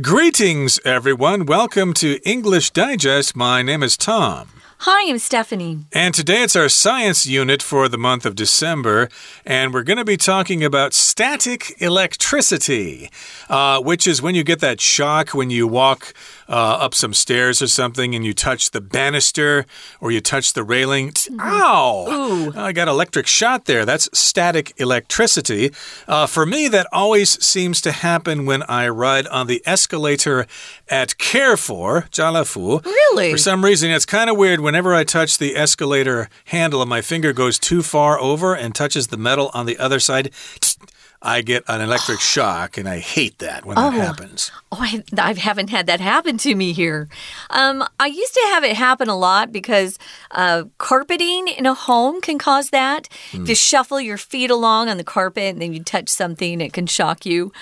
Greetings, everyone. Welcome to English Digest. My name is Tom. Hi, I'm Stephanie. And today it's our science unit for the month of December. And we're going to be talking about static electricity, uh, which is when you get that shock when you walk uh, up some stairs or something and you touch the banister or you touch the railing. Ow! Ooh. I got electric shot there. That's static electricity. Uh, for me, that always seems to happen when I ride on the escalator at Carrefour, Jialefu. Really? For some reason, it's kind of weird. Whenever I touch the escalator handle and my finger goes too far over and touches the metal on the other side, I get an electric shock, and I hate that when Oh. that happens. Oh, I, I haven't had that happen to me here. Um, I used to have it happen a lot because uh, carpeting in a home can cause that. If you shuffle your feet along on the carpet and then you touch something, it can shock you.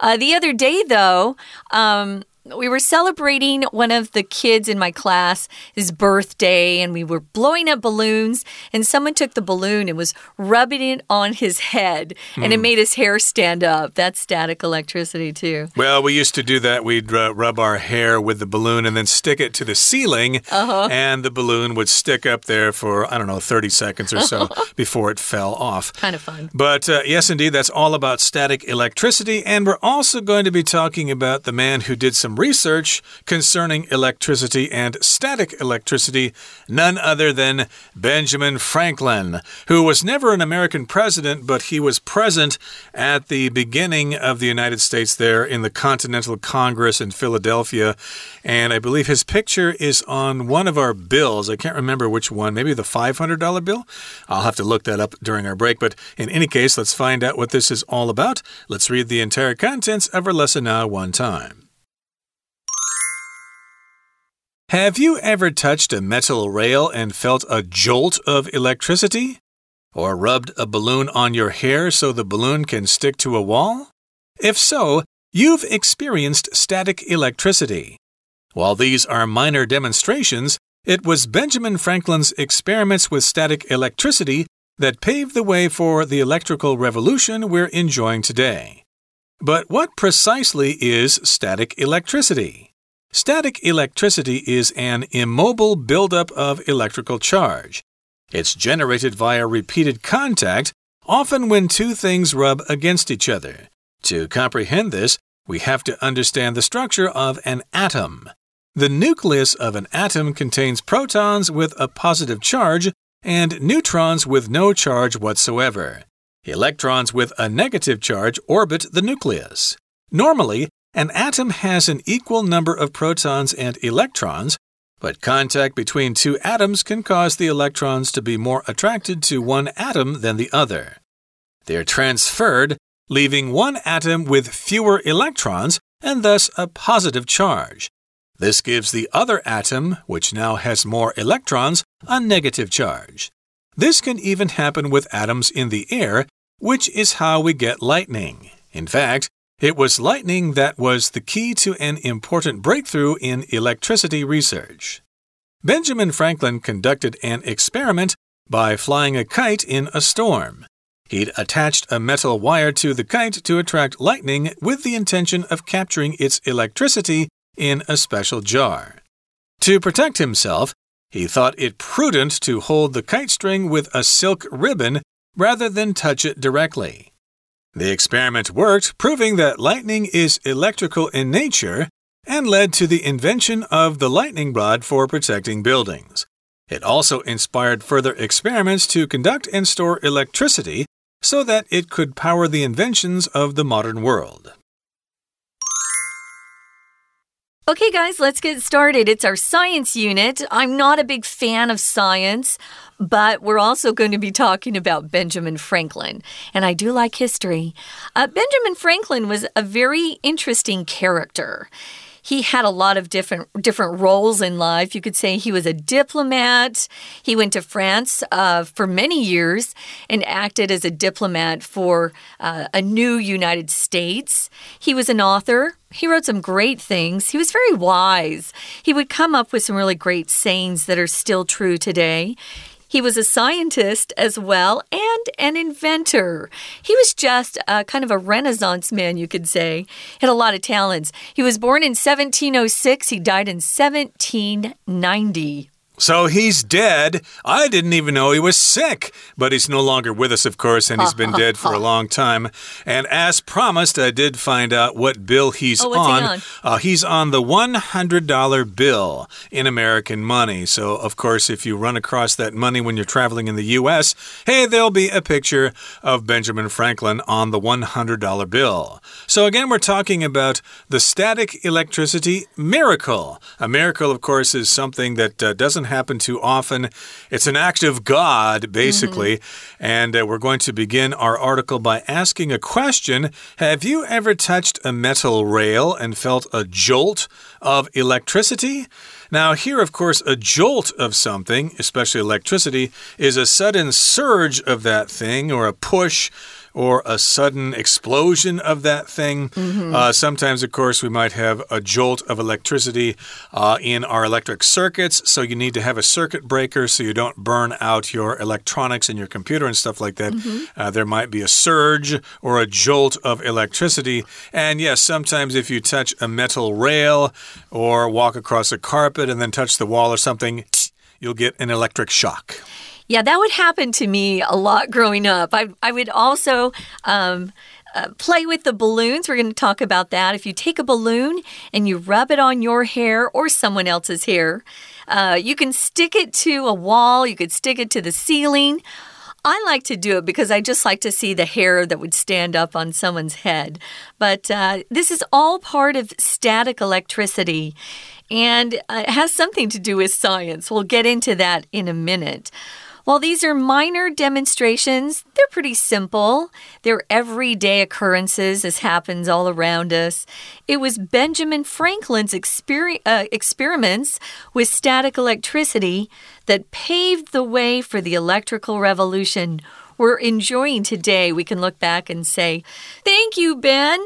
Uh, the other day, though, um, we were celebrating one of the kids in my class, his birthday, and we were blowing up balloons. And someone took the balloon and was rubbing it on his head, and it made his hair stand up. That's static electricity, too. Well, we used to do that. We'd uh, rub our hair with the balloon and then stick it to the ceiling, Uh-huh. and the balloon would stick up there for, I don't know, 30 seconds or so before it fell off. Kind of fun. But uh, yes, indeed, that's all about static electricity. And we're also going to be talking about the man who did some research concerning electricity and static electricity, none other than Benjamin Franklin, who was never an American president, but he was present at the beginning of the United States there in the Continental Congress in Philadelphia. And I believe his picture is on one of our bills. I can't remember which one, maybe the $500 bill. I'll have to look that up during our break. But in any case, let's find out what this is all about. Let's read the entire contents of our lesson now, one time. Have you ever touched a metal rail and felt a jolt of electricity? Or rubbed a balloon on your hair so the balloon can stick to a wall? If so, you've experienced static electricity. While these are minor demonstrations, it was Benjamin Franklin's experiments with static electricity that paved the way for the electrical revolution we're enjoying today. But what precisely is static electricity? Static electricity is an immobile buildup of electrical charge. It's generated via repeated contact, often when two things rub against each other. To comprehend this, we have to understand the structure of an atom. The nucleus of an atom contains protons with a positive charge and neutrons with no charge whatsoever. Electrons with a negative charge orbit the nucleus. Normally, an atom has an equal number of protons and electrons, but contact between two atoms can cause the electrons to be more attracted to one atom than the other. They're transferred, leaving one atom with fewer electrons and thus a positive charge. This gives the other atom, which now has more electrons, a negative charge. This can even happen with atoms in the air, which is how we get lightning. In fact, it was lightning that was the key to an important breakthrough in electricity research. Benjamin Franklin conducted an experiment by flying a kite in a storm. He'd attached a metal wire to the kite to attract lightning with the intention of capturing its electricity in a special jar. To protect himself, he thought it prudent to hold the kite string with a silk ribbon rather than touch it directly. The experiment worked, proving that lightning is electrical in nature and led to the invention of the lightning rod for protecting buildings. It also inspired further experiments to conduct and store electricity so that it could power the inventions of the modern world. Okay, guys, let's get started. It's our science unit. I'm not a big fan of science, but we're also going to be talking about Benjamin Franklin. And I do like history. Uh, Benjamin Franklin was a very interesting character. He had a lot of different different roles in life. You could say he was a diplomat. He went to France uh, for many years and acted as a diplomat for uh, a new United States. He was an author. He wrote some great things. He was very wise. He would come up with some really great sayings that are still true today. He was a scientist as well and an inventor. He was just a, kind of a renaissance man, you could say. He had a lot of talents. He was born in 1706, he died in 1790. So he's dead. I didn't even know he was sick. But he's no longer with us, of course, and he's been dead for a long time. And as promised, I did find out what bill he's oh, on. He on? Uh, he's on the $100 bill in American money. So, of course, if you run across that money when you're traveling in the U.S., hey, there'll be a picture of Benjamin Franklin on the $100 bill. So, again, we're talking about the static electricity miracle. A miracle, of course, is something that uh, doesn't happen too often. It's an act of God, basically. Mm -hmm. And uh, we're going to begin our article by asking a question Have you ever touched a metal rail and felt a jolt of electricity? Now, here, of course, a jolt of something, especially electricity, is a sudden surge of that thing or a push or a sudden explosion of that thing. Mm -hmm. uh, sometimes, of course, we might have a jolt of electricity uh, in our electric circuits. So you need to have a circuit breaker so you don't burn out your electronics and your computer and stuff like that. Mm -hmm. uh, there might be a surge or a jolt of electricity. And yes, sometimes if you touch a metal rail or walk across a carpet and then touch the wall or something, you'll get an electric shock. Yeah, that would happen to me a lot growing up. I, I would also. Um, uh, play with the balloons. We're going to talk about that. If you take a balloon and you rub it on your hair or someone else's hair, uh, you can stick it to a wall, you could stick it to the ceiling. I like to do it because I just like to see the hair that would stand up on someone's head. But uh, this is all part of static electricity and uh, it has something to do with science. We'll get into that in a minute. While these are minor demonstrations, they're pretty simple. They're everyday occurrences as happens all around us. It was Benjamin Franklin's exper uh, experiments with static electricity that paved the way for the electrical revolution we're enjoying today. We can look back and say, Thank you, Ben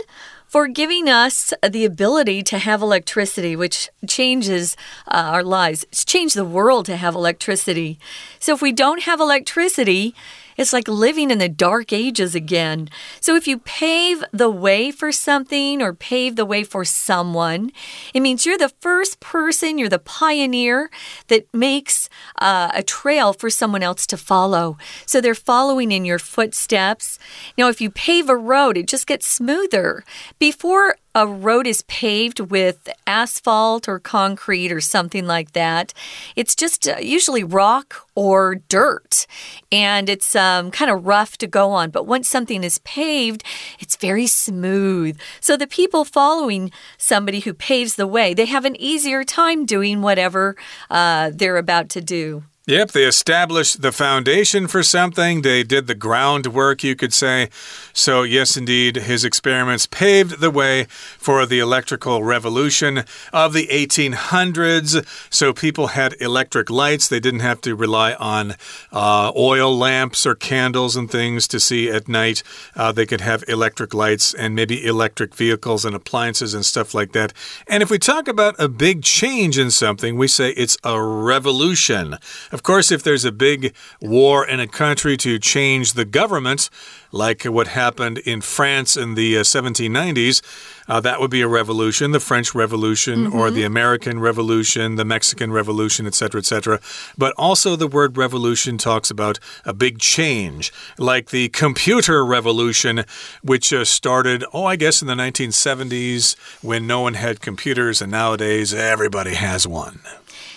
for giving us the ability to have electricity, which changes uh, our lives. It's changed the world to have electricity. So if we don't have electricity, it's like living in the dark ages again. So if you pave the way for something or pave the way for someone, it means you're the first person, you're the pioneer that makes uh, a trail for someone else to follow. So they're following in your footsteps. Now, if you pave a road, it just gets smoother. Before a road is paved with asphalt or concrete or something like that, it's just uh, usually rock or dirt. And it's um, kind of rough to go on. But once something is paved, it's very smooth. So the people following somebody who paves the way, they have an easier time doing whatever uh, they're about to do. Yep, they established the foundation for something. They did the groundwork, you could say. So, yes, indeed, his experiments paved the way for the electrical revolution of the 1800s. So, people had electric lights. They didn't have to rely on uh, oil lamps or candles and things to see at night. Uh, they could have electric lights and maybe electric vehicles and appliances and stuff like that. And if we talk about a big change in something, we say it's a revolution. Of course, if there's a big war in a country to change the government, like what happened in France in the uh, 1790s. Uh, that would be a revolution, the French Revolution mm -hmm. or the American Revolution, the Mexican Revolution, etc., etc. But also, the word revolution talks about a big change, like the computer revolution, which uh, started, oh, I guess in the 1970s when no one had computers, and nowadays everybody has one.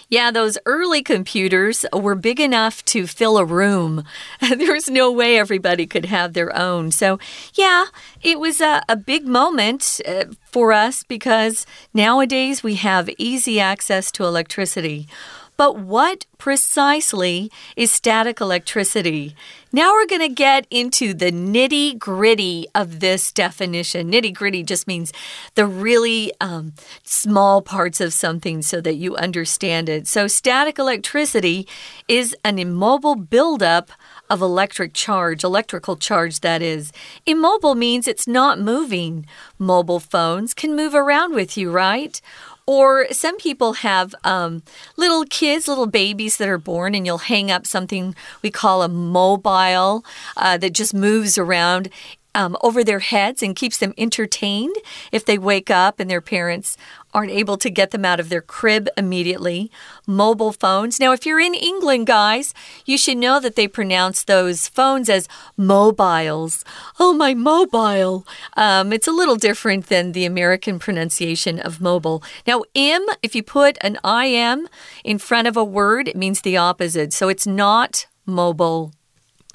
Yeah, those early computers were big enough to fill a room. there was no way everybody could have their own. So, yeah, it was a, a big moment uh, for us because nowadays we have easy access to electricity. But what precisely is static electricity? Now we're going to get into the nitty gritty of this definition. Nitty gritty just means the really um, small parts of something so that you understand it. So, static electricity is an immobile buildup of electric charge, electrical charge, that is. Immobile means it's not moving. Mobile phones can move around with you, right? Or some people have um, little kids, little babies that are born, and you'll hang up something we call a mobile uh, that just moves around um, over their heads and keeps them entertained if they wake up and their parents aren't able to get them out of their crib immediately. Mobile phones. Now, if you're in England, guys, you should know that they pronounce those phones as mobiles. Oh, my mobile. Um, it's a little different than the American pronunciation of mobile. Now, M, if you put an IM in front of a word, it means the opposite. So it's not mobile.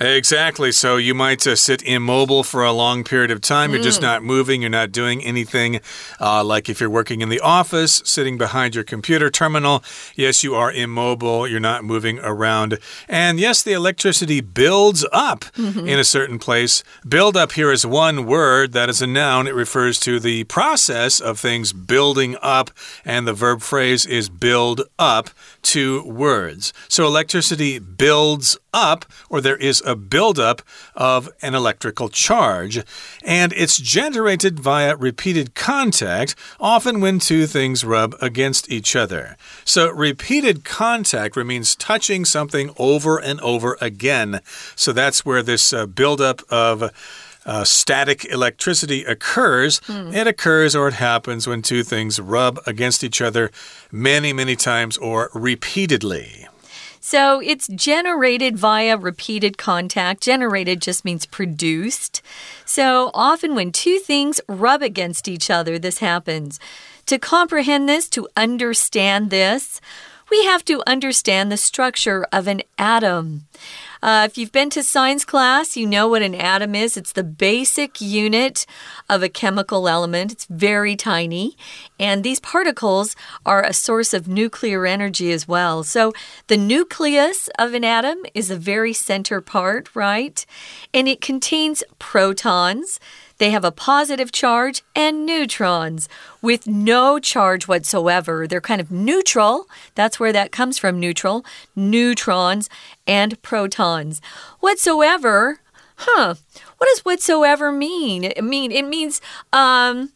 Exactly. So you might uh, sit immobile for a long period of time. You're just mm. not moving. You're not doing anything. Uh, like if you're working in the office, sitting behind your computer terminal, yes, you are immobile. You're not moving around. And yes, the electricity builds up mm -hmm. in a certain place. Build up here is one word. That is a noun. It refers to the process of things building up. And the verb phrase is build up two words. So electricity builds up, or there is a buildup of an electrical charge, and it's generated via repeated contact, often when two things rub against each other. So, repeated contact means touching something over and over again. So, that's where this uh, buildup of uh, static electricity occurs. Mm. It occurs or it happens when two things rub against each other many, many times or repeatedly. So it's generated via repeated contact. Generated just means produced. So often when two things rub against each other, this happens. To comprehend this, to understand this, we have to understand the structure of an atom. Uh, if you've been to science class, you know what an atom is. It's the basic unit of a chemical element. It's very tiny. And these particles are a source of nuclear energy as well. So the nucleus of an atom is the very center part, right? And it contains protons. They have a positive charge and neutrons with no charge whatsoever. They're kind of neutral. That's where that comes from neutral. Neutrons and protons. Whatsoever, huh? What does whatsoever mean? It mean it means um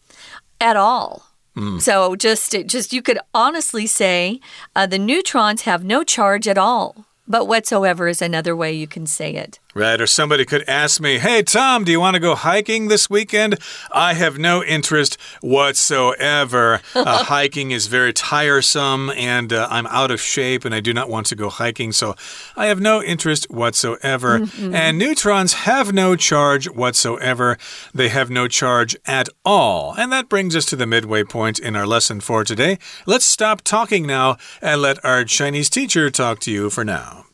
at all. Mm. So just just you could honestly say uh, the neutrons have no charge at all. But whatsoever is another way you can say it. Right, or somebody could ask me, Hey, Tom, do you want to go hiking this weekend? I have no interest whatsoever. uh, hiking is very tiresome, and uh, I'm out of shape, and I do not want to go hiking, so I have no interest whatsoever. Mm -hmm. And neutrons have no charge whatsoever, they have no charge at all. And that brings us to the midway point in our lesson for today. Let's stop talking now and let our Chinese teacher talk to you for now.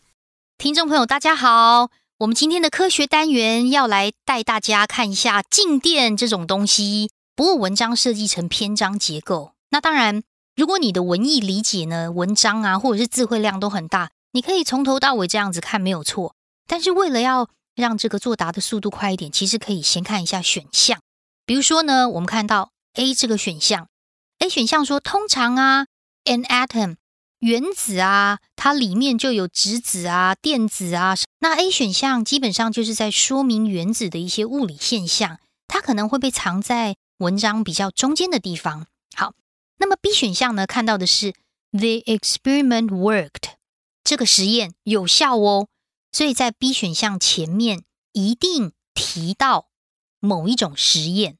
听众朋友，大家好。 我们今天的科学单元要来带大家看一下静电这种东西。不过文章设计成篇章结构，那当然，如果你的文艺理解呢，文章啊或者是字汇量都很大，你可以从头到尾这样子看没有错。但是为了要让这个作答的速度快一点，其实可以先看一下选项。比如说呢，我们看到 A 这个选项，A 选项说通常啊，an atom。原子啊，它里面就有质子啊、电子啊。那 A 选项基本上就是在说明原子的一些物理现象，它可能会被藏在文章比较中间的地方。好，那么 B 选项呢，看到的是 The experiment worked，这个实验有效哦。所以在 B 选项前面一定提到某一种实验。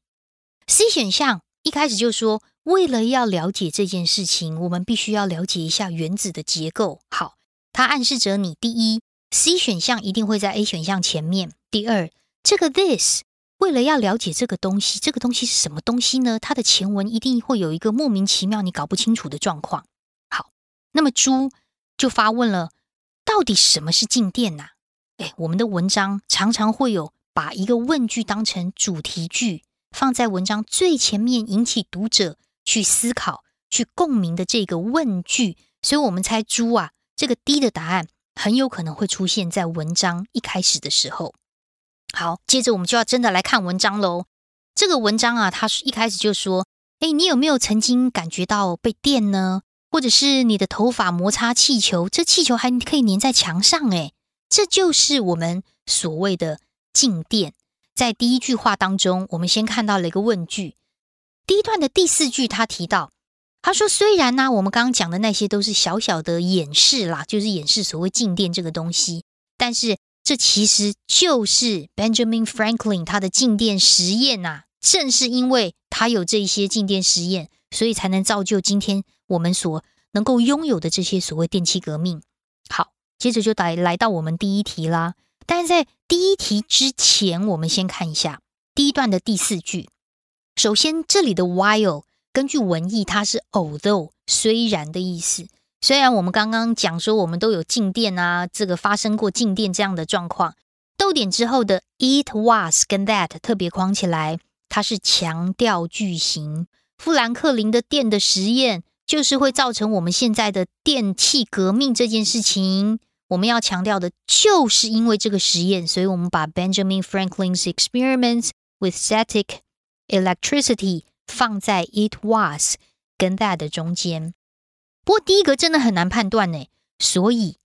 C 选项一开始就说。为了要了解这件事情，我们必须要了解一下原子的结构。好，它暗示着你第一，C 选项一定会在 A 选项前面。第二，这个 this 为了要了解这个东西，这个东西是什么东西呢？它的前文一定会有一个莫名其妙你搞不清楚的状况。好，那么猪就发问了：到底什么是静电呐？哎，我们的文章常常会有把一个问句当成主题句，放在文章最前面，引起读者。去思考、去共鸣的这个问句，所以我们猜猪啊，这个 D 的答案很有可能会出现在文章一开始的时候。好，接着我们就要真的来看文章喽。这个文章啊，它一开始就说：“哎，你有没有曾经感觉到被电呢？或者是你的头发摩擦气球，这气球还可以粘在墙上？哎，这就是我们所谓的静电。”在第一句话当中，我们先看到了一个问句。第一段的第四句，他提到他说：“虽然呢，我们刚刚讲的那些都是小小的演示啦，就是演示所谓静电这个东西，但是这其实就是 Benjamin Franklin 他的静电实验呐。正是因为他有这些静电实验，所以才能造就今天我们所能够拥有的这些所谓电气革命。好，接着就来来到我们第一题啦。但是在第一题之前，我们先看一下第一段的第四句。首先，这里的 while。根据文意，它是 although 虽然的意思。虽然我们刚刚讲说我们都有静电啊，这个发生过静电这样的状况。逗点之后的 it was 跟 that 特别框起来，它是强调句型。富兰克林的电的实验就是会造成我们现在的电气革命这件事情。我们要强调的就是因为这个实验，所以我们把 Benjamin Franklin's experiments with static electricity。放在 it was 跟 that 的中间，不过第一个真的很难判断呢。所以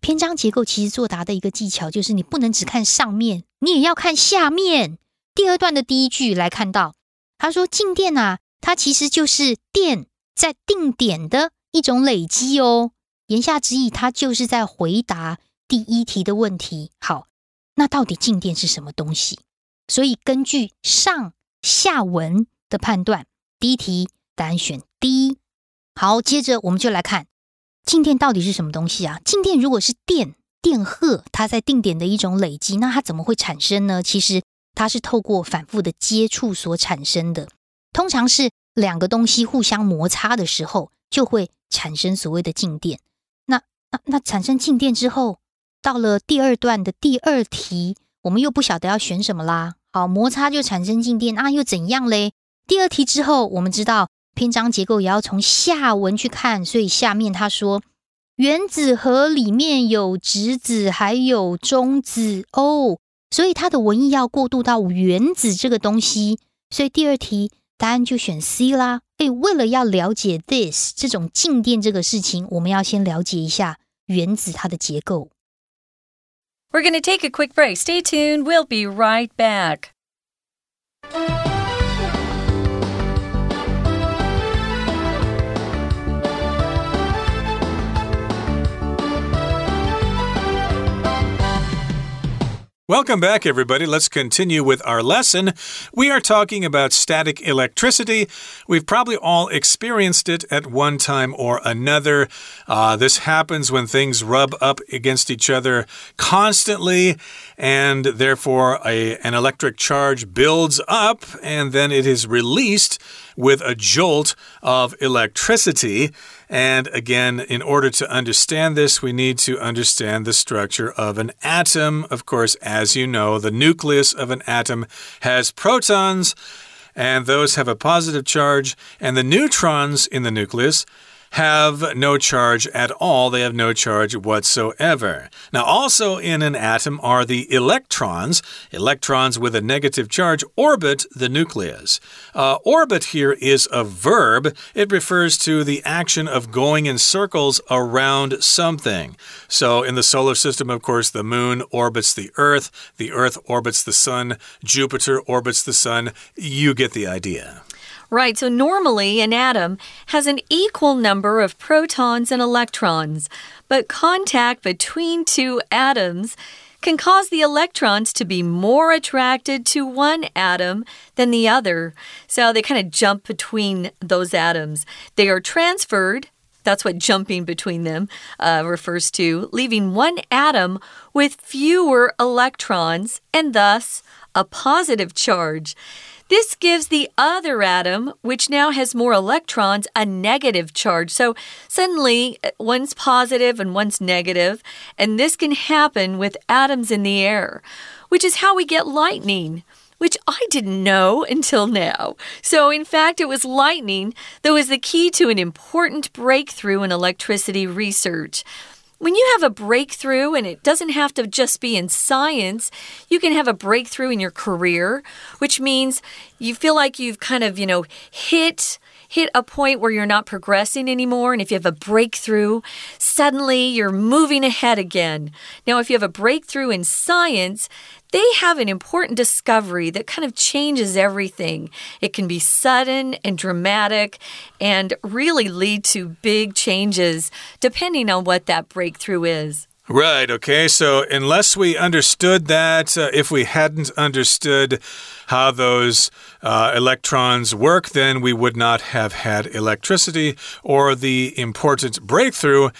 篇章结构其实作答的一个技巧就是你不能只看上面，你也要看下面。第二段的第一句来看到，他说静电啊，它其实就是电在定点的一种累积哦。言下之意，它就是在回答第一题的问题。好，那到底静电是什么东西？所以根据上下文。的判断，第一题答案选 D。好，接着我们就来看静电到底是什么东西啊？静电如果是电电荷，它在定点的一种累积，那它怎么会产生呢？其实它是透过反复的接触所产生的，通常是两个东西互相摩擦的时候，就会产生所谓的静电。那那那产生静电之后，到了第二段的第二题，我们又不晓得要选什么啦。好，摩擦就产生静电啊，又怎样嘞？第二题之后，我们知道篇章结构也要从下文去看，所以下面他说原子核里面有质子还有中子哦，所以它的文意要过渡到原子这个东西，所以第二题答案就选 C 啦。诶，为了要了解 this 这种静电这个事情，我们要先了解一下原子它的结构。We're going to take a quick break. Stay tuned. We'll be right back. Welcome back, everybody. Let's continue with our lesson. We are talking about static electricity. We've probably all experienced it at one time or another. Uh, this happens when things rub up against each other constantly, and therefore a, an electric charge builds up and then it is released with a jolt of electricity. And again, in order to understand this, we need to understand the structure of an atom. Of course, as you know, the nucleus of an atom has protons, and those have a positive charge, and the neutrons in the nucleus have no charge at all. They have no charge whatsoever. Now, also in an atom are the electrons. Electrons with a negative charge orbit the nucleus. Uh, orbit here is a verb, it refers to the action of going in circles around something. So, in the solar system, of course, the moon orbits the Earth, the Earth orbits the sun, Jupiter orbits the sun. You get the idea. Right, so normally an atom has an equal number of protons and electrons, but contact between two atoms can cause the electrons to be more attracted to one atom than the other. So they kind of jump between those atoms. They are transferred. That's what jumping between them uh, refers to, leaving one atom with fewer electrons and thus a positive charge. This gives the other atom, which now has more electrons, a negative charge. So suddenly uh, one's positive and one's negative, and this can happen with atoms in the air, which is how we get lightning which I didn't know until now. So, in fact, it was lightning that was the key to an important breakthrough in electricity research. When you have a breakthrough, and it doesn't have to just be in science, you can have a breakthrough in your career, which means you feel like you've kind of, you know, hit hit a point where you're not progressing anymore, and if you have a breakthrough, suddenly you're moving ahead again. Now, if you have a breakthrough in science, they have an important discovery that kind of changes everything. It can be sudden and dramatic and really lead to big changes depending on what that breakthrough is. Right, okay. So, unless we understood that, uh, if we hadn't understood how those uh, electrons work, then we would not have had electricity or the important breakthrough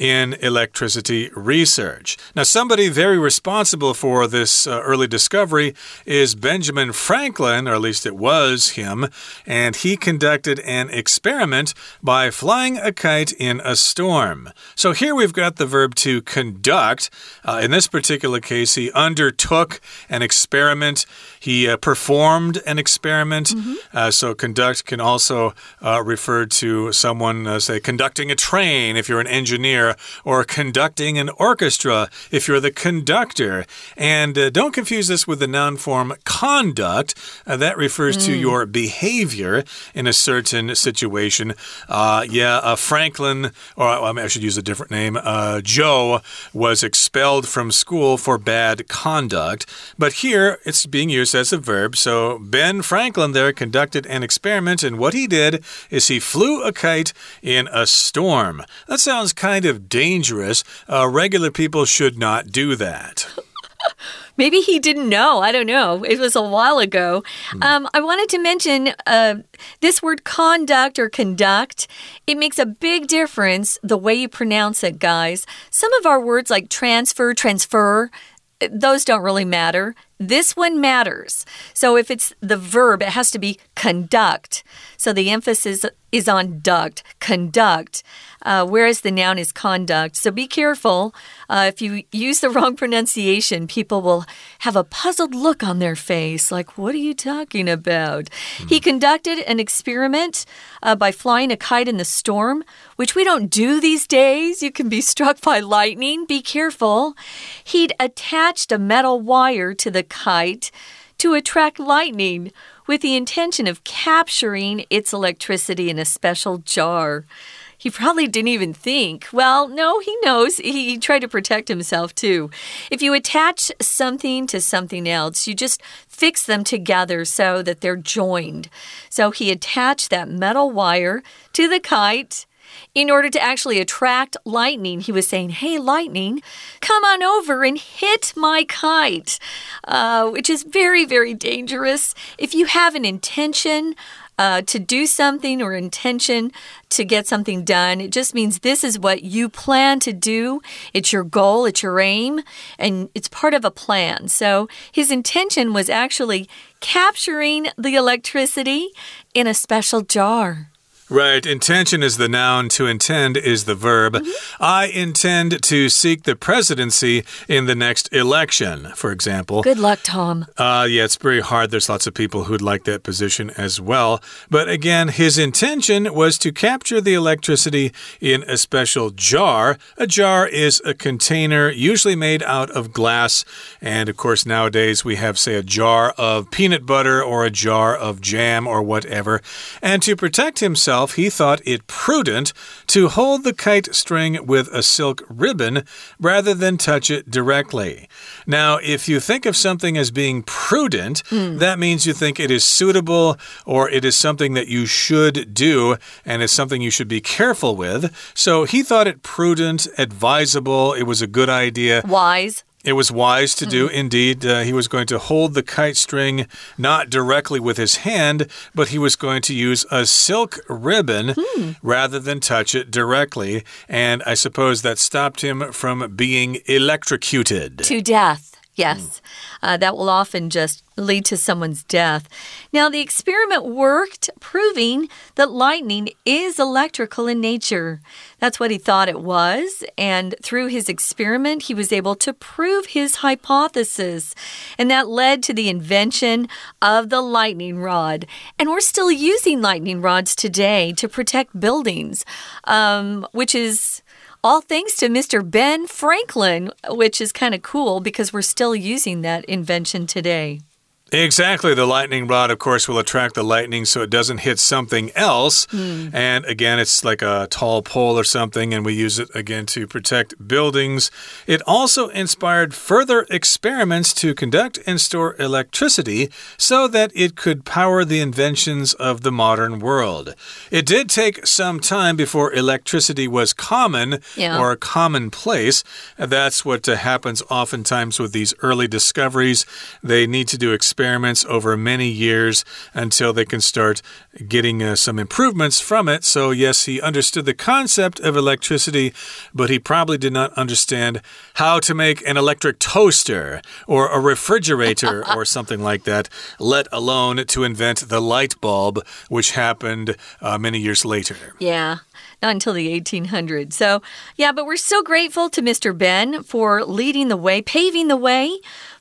in electricity research. Now, somebody very responsible for this uh, early discovery is Benjamin Franklin, or at least it was him, and he conducted an experiment by flying a kite in a storm. So here we've got the verb to conduct. Uh, in this particular case, he undertook an experiment, he uh, performed an experiment. Mm -hmm. so, conduct can also uh, refer to someone, uh, say, conducting a train if you're an engineer or conducting an orchestra if you're the conductor. And uh, don't confuse this with the noun form conduct. Uh, that refers mm. to your behavior in a certain situation. Uh, yeah, uh, Franklin, or I, mean, I should use a different name, uh, Joe was expelled from school for bad conduct. But here it's being used as a verb. So Ben Franklin there conducted an experiment, and what he did is he flew a kite in a storm. That sounds kind of dangerous. Uh, regular people should not do that. Maybe he didn't know. I don't know. It was a while ago. Hmm. Um, I wanted to mention uh, this word conduct or conduct. It makes a big difference the way you pronounce it, guys. Some of our words like transfer, transfer, those don't really matter. This one matters. So if it's the verb, it has to be conduct. So the emphasis is on duct, conduct, uh, whereas the noun is conduct. So be careful. Uh, if you use the wrong pronunciation, people will have a puzzled look on their face, like, what are you talking about? Mm. He conducted an experiment uh, by flying a kite in the storm, which we don't do these days. You can be struck by lightning. Be careful. He'd attached a metal wire to the kite to attract lightning with the intention of capturing its electricity in a special jar. He probably didn't even think. Well, no, he knows. He tried to protect himself too. If you attach something to something else, you just fix them together so that they're joined. So he attached that metal wire to the kite in order to actually attract lightning, he was saying, Hey, lightning, come on over and hit my kite, uh, which is very, very dangerous. If you have an intention, uh, to do something or intention to get something done. It just means this is what you plan to do. It's your goal, it's your aim, and it's part of a plan. So his intention was actually capturing the electricity in a special jar. Right. Intention is the noun, to intend is the verb. Mm -hmm. I intend to seek the presidency in the next election, for example. Good luck, Tom. Uh, yeah, it's very hard. There's lots of people who'd like that position as well. But again, his intention was to capture the electricity in a special jar. A jar is a container usually made out of glass. And of course, nowadays we have, say, a jar of peanut butter or a jar of jam or whatever. And to protect himself, himself, he thought it prudent to hold the kite string with a silk ribbon rather than touch it directly. Now, if you think of something as being prudent, mm. that means you think it is suitable or it is something that you should do and it's something you should be careful with. So he thought it prudent, advisable, it was a good idea. Wise. It was wise to do, mm -hmm. indeed. Uh, he was going to hold the kite string not directly with his hand, but he was going to use a silk ribbon mm. rather than touch it directly. And I suppose that stopped him from being electrocuted to death. Yes, uh, that will often just lead to someone's death. Now, the experiment worked, proving that lightning is electrical in nature. That's what he thought it was. And through his experiment, he was able to prove his hypothesis. And that led to the invention of the lightning rod. And we're still using lightning rods today to protect buildings, um, which is all thanks to Mr. Ben Franklin, which is kind of cool because we're still using that invention today. Exactly. The lightning rod, of course, will attract the lightning so it doesn't hit something else. Mm. And again, it's like a tall pole or something, and we use it again to protect buildings. It also inspired further experiments to conduct and store electricity so that it could power the inventions of the modern world. It did take some time before electricity was common yeah. or commonplace. That's what happens oftentimes with these early discoveries. They need to do experiments experiments over many years until they can start getting uh, some improvements from it. So, yes, he understood the concept of electricity, but he probably did not understand how to make an electric toaster or a refrigerator or something like that, let alone to invent the light bulb, which happened uh, many years later. Yeah not until the 1800s. So, yeah, but we're so grateful to Mr. Ben for leading the way, paving the way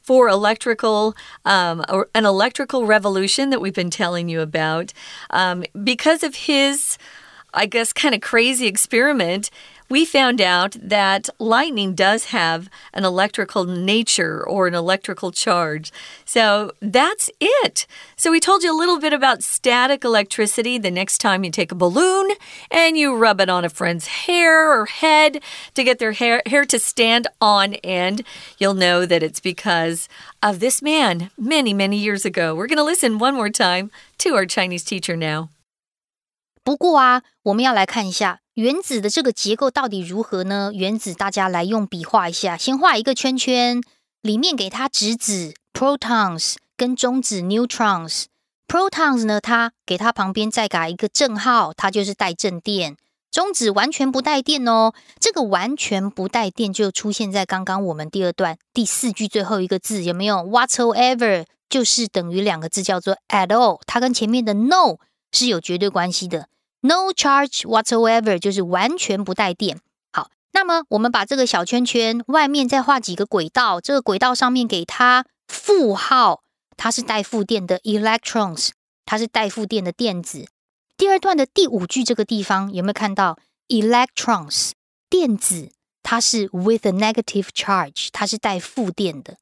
for electrical, um, an electrical revolution that we've been telling you about. Um, because of his, I guess, kind of crazy experiment, we found out that lightning does have an electrical nature or an electrical charge. So that's it. So we told you a little bit about static electricity. The next time you take a balloon and you rub it on a friend's hair or head to get their hair, hair to stand on end, you'll know that it's because of this man many, many years ago. We're going to listen one more time to our Chinese teacher now. 不过啊，我们要来看一下 原子的这个结构到底如何呢？原子大家来用笔画一下，先画一个圈圈，里面给它质子 protons 跟中子 neutrons。protons 呢，它给它旁边再改一个正号，它就是带正电。中子完全不带电哦，这个完全不带电就出现在刚刚我们第二段第四句最后一个字，有没有？whatsoever 就是等于两个字叫做 at all，它跟前面的 no 是有绝对关系的。No charge whatsoever 就是完全不带电。好，那么我们把这个小圈圈外面再画几个轨道，这个轨道上面给它负号，它是带负电的 electrons，它是带负电的电子。第二段的第五句这个地方有没有看到 electrons 电子？它是 with a negative charge，它是带负电的。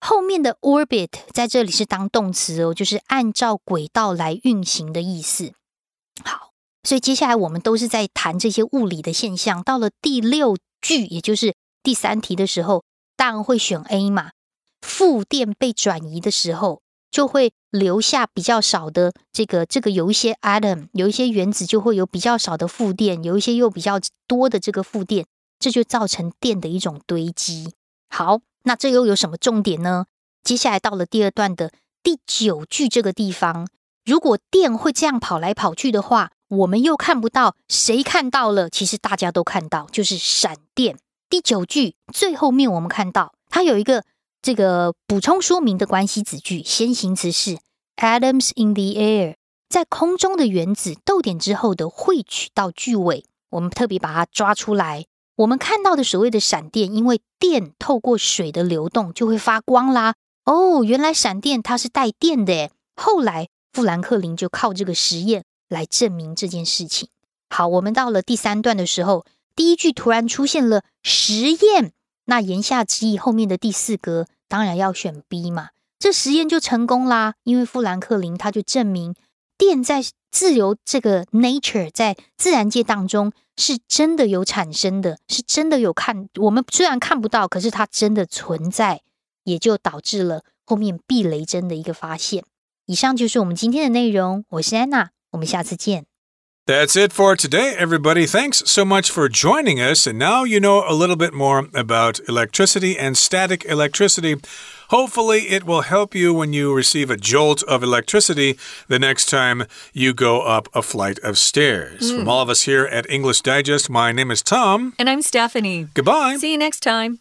后面的 orbit 在这里是当动词哦，就是按照轨道来运行的意思。好。所以接下来我们都是在谈这些物理的现象。到了第六句，也就是第三题的时候，当然会选 A 嘛。负电被转移的时候，就会留下比较少的这个这个有一些 atom，有一些原子就会有比较少的负电，有一些又比较多的这个负电，这就造成电的一种堆积。好，那这又有什么重点呢？接下来到了第二段的第九句这个地方，如果电会这样跑来跑去的话。我们又看不到，谁看到了？其实大家都看到，就是闪电。第九句最后面，我们看到它有一个这个补充说明的关系子句，先行词是 atoms in the air，在空中的原子，逗点之后的汇取到句尾，我们特别把它抓出来。我们看到的所谓的闪电，因为电透过水的流动就会发光啦。哦，原来闪电它是带电的。后来富兰克林就靠这个实验。来证明这件事情。好，我们到了第三段的时候，第一句突然出现了实验，那言下之意，后面的第四格当然要选 B 嘛。这实验就成功啦，因为富兰克林他就证明电在自由这个 nature 在自然界当中是真的有产生的，是真的有看。我们虽然看不到，可是它真的存在，也就导致了后面避雷针的一个发现。以上就是我们今天的内容，我是安娜。我们下次见。That's it for today, everybody. Thanks so much for joining us. And now you know a little bit more about electricity and static electricity. Hopefully, it will help you when you receive a jolt of electricity the next time you go up a flight of stairs. Mm. From all of us here at English Digest, my name is Tom. And I'm Stephanie. Goodbye. See you next time.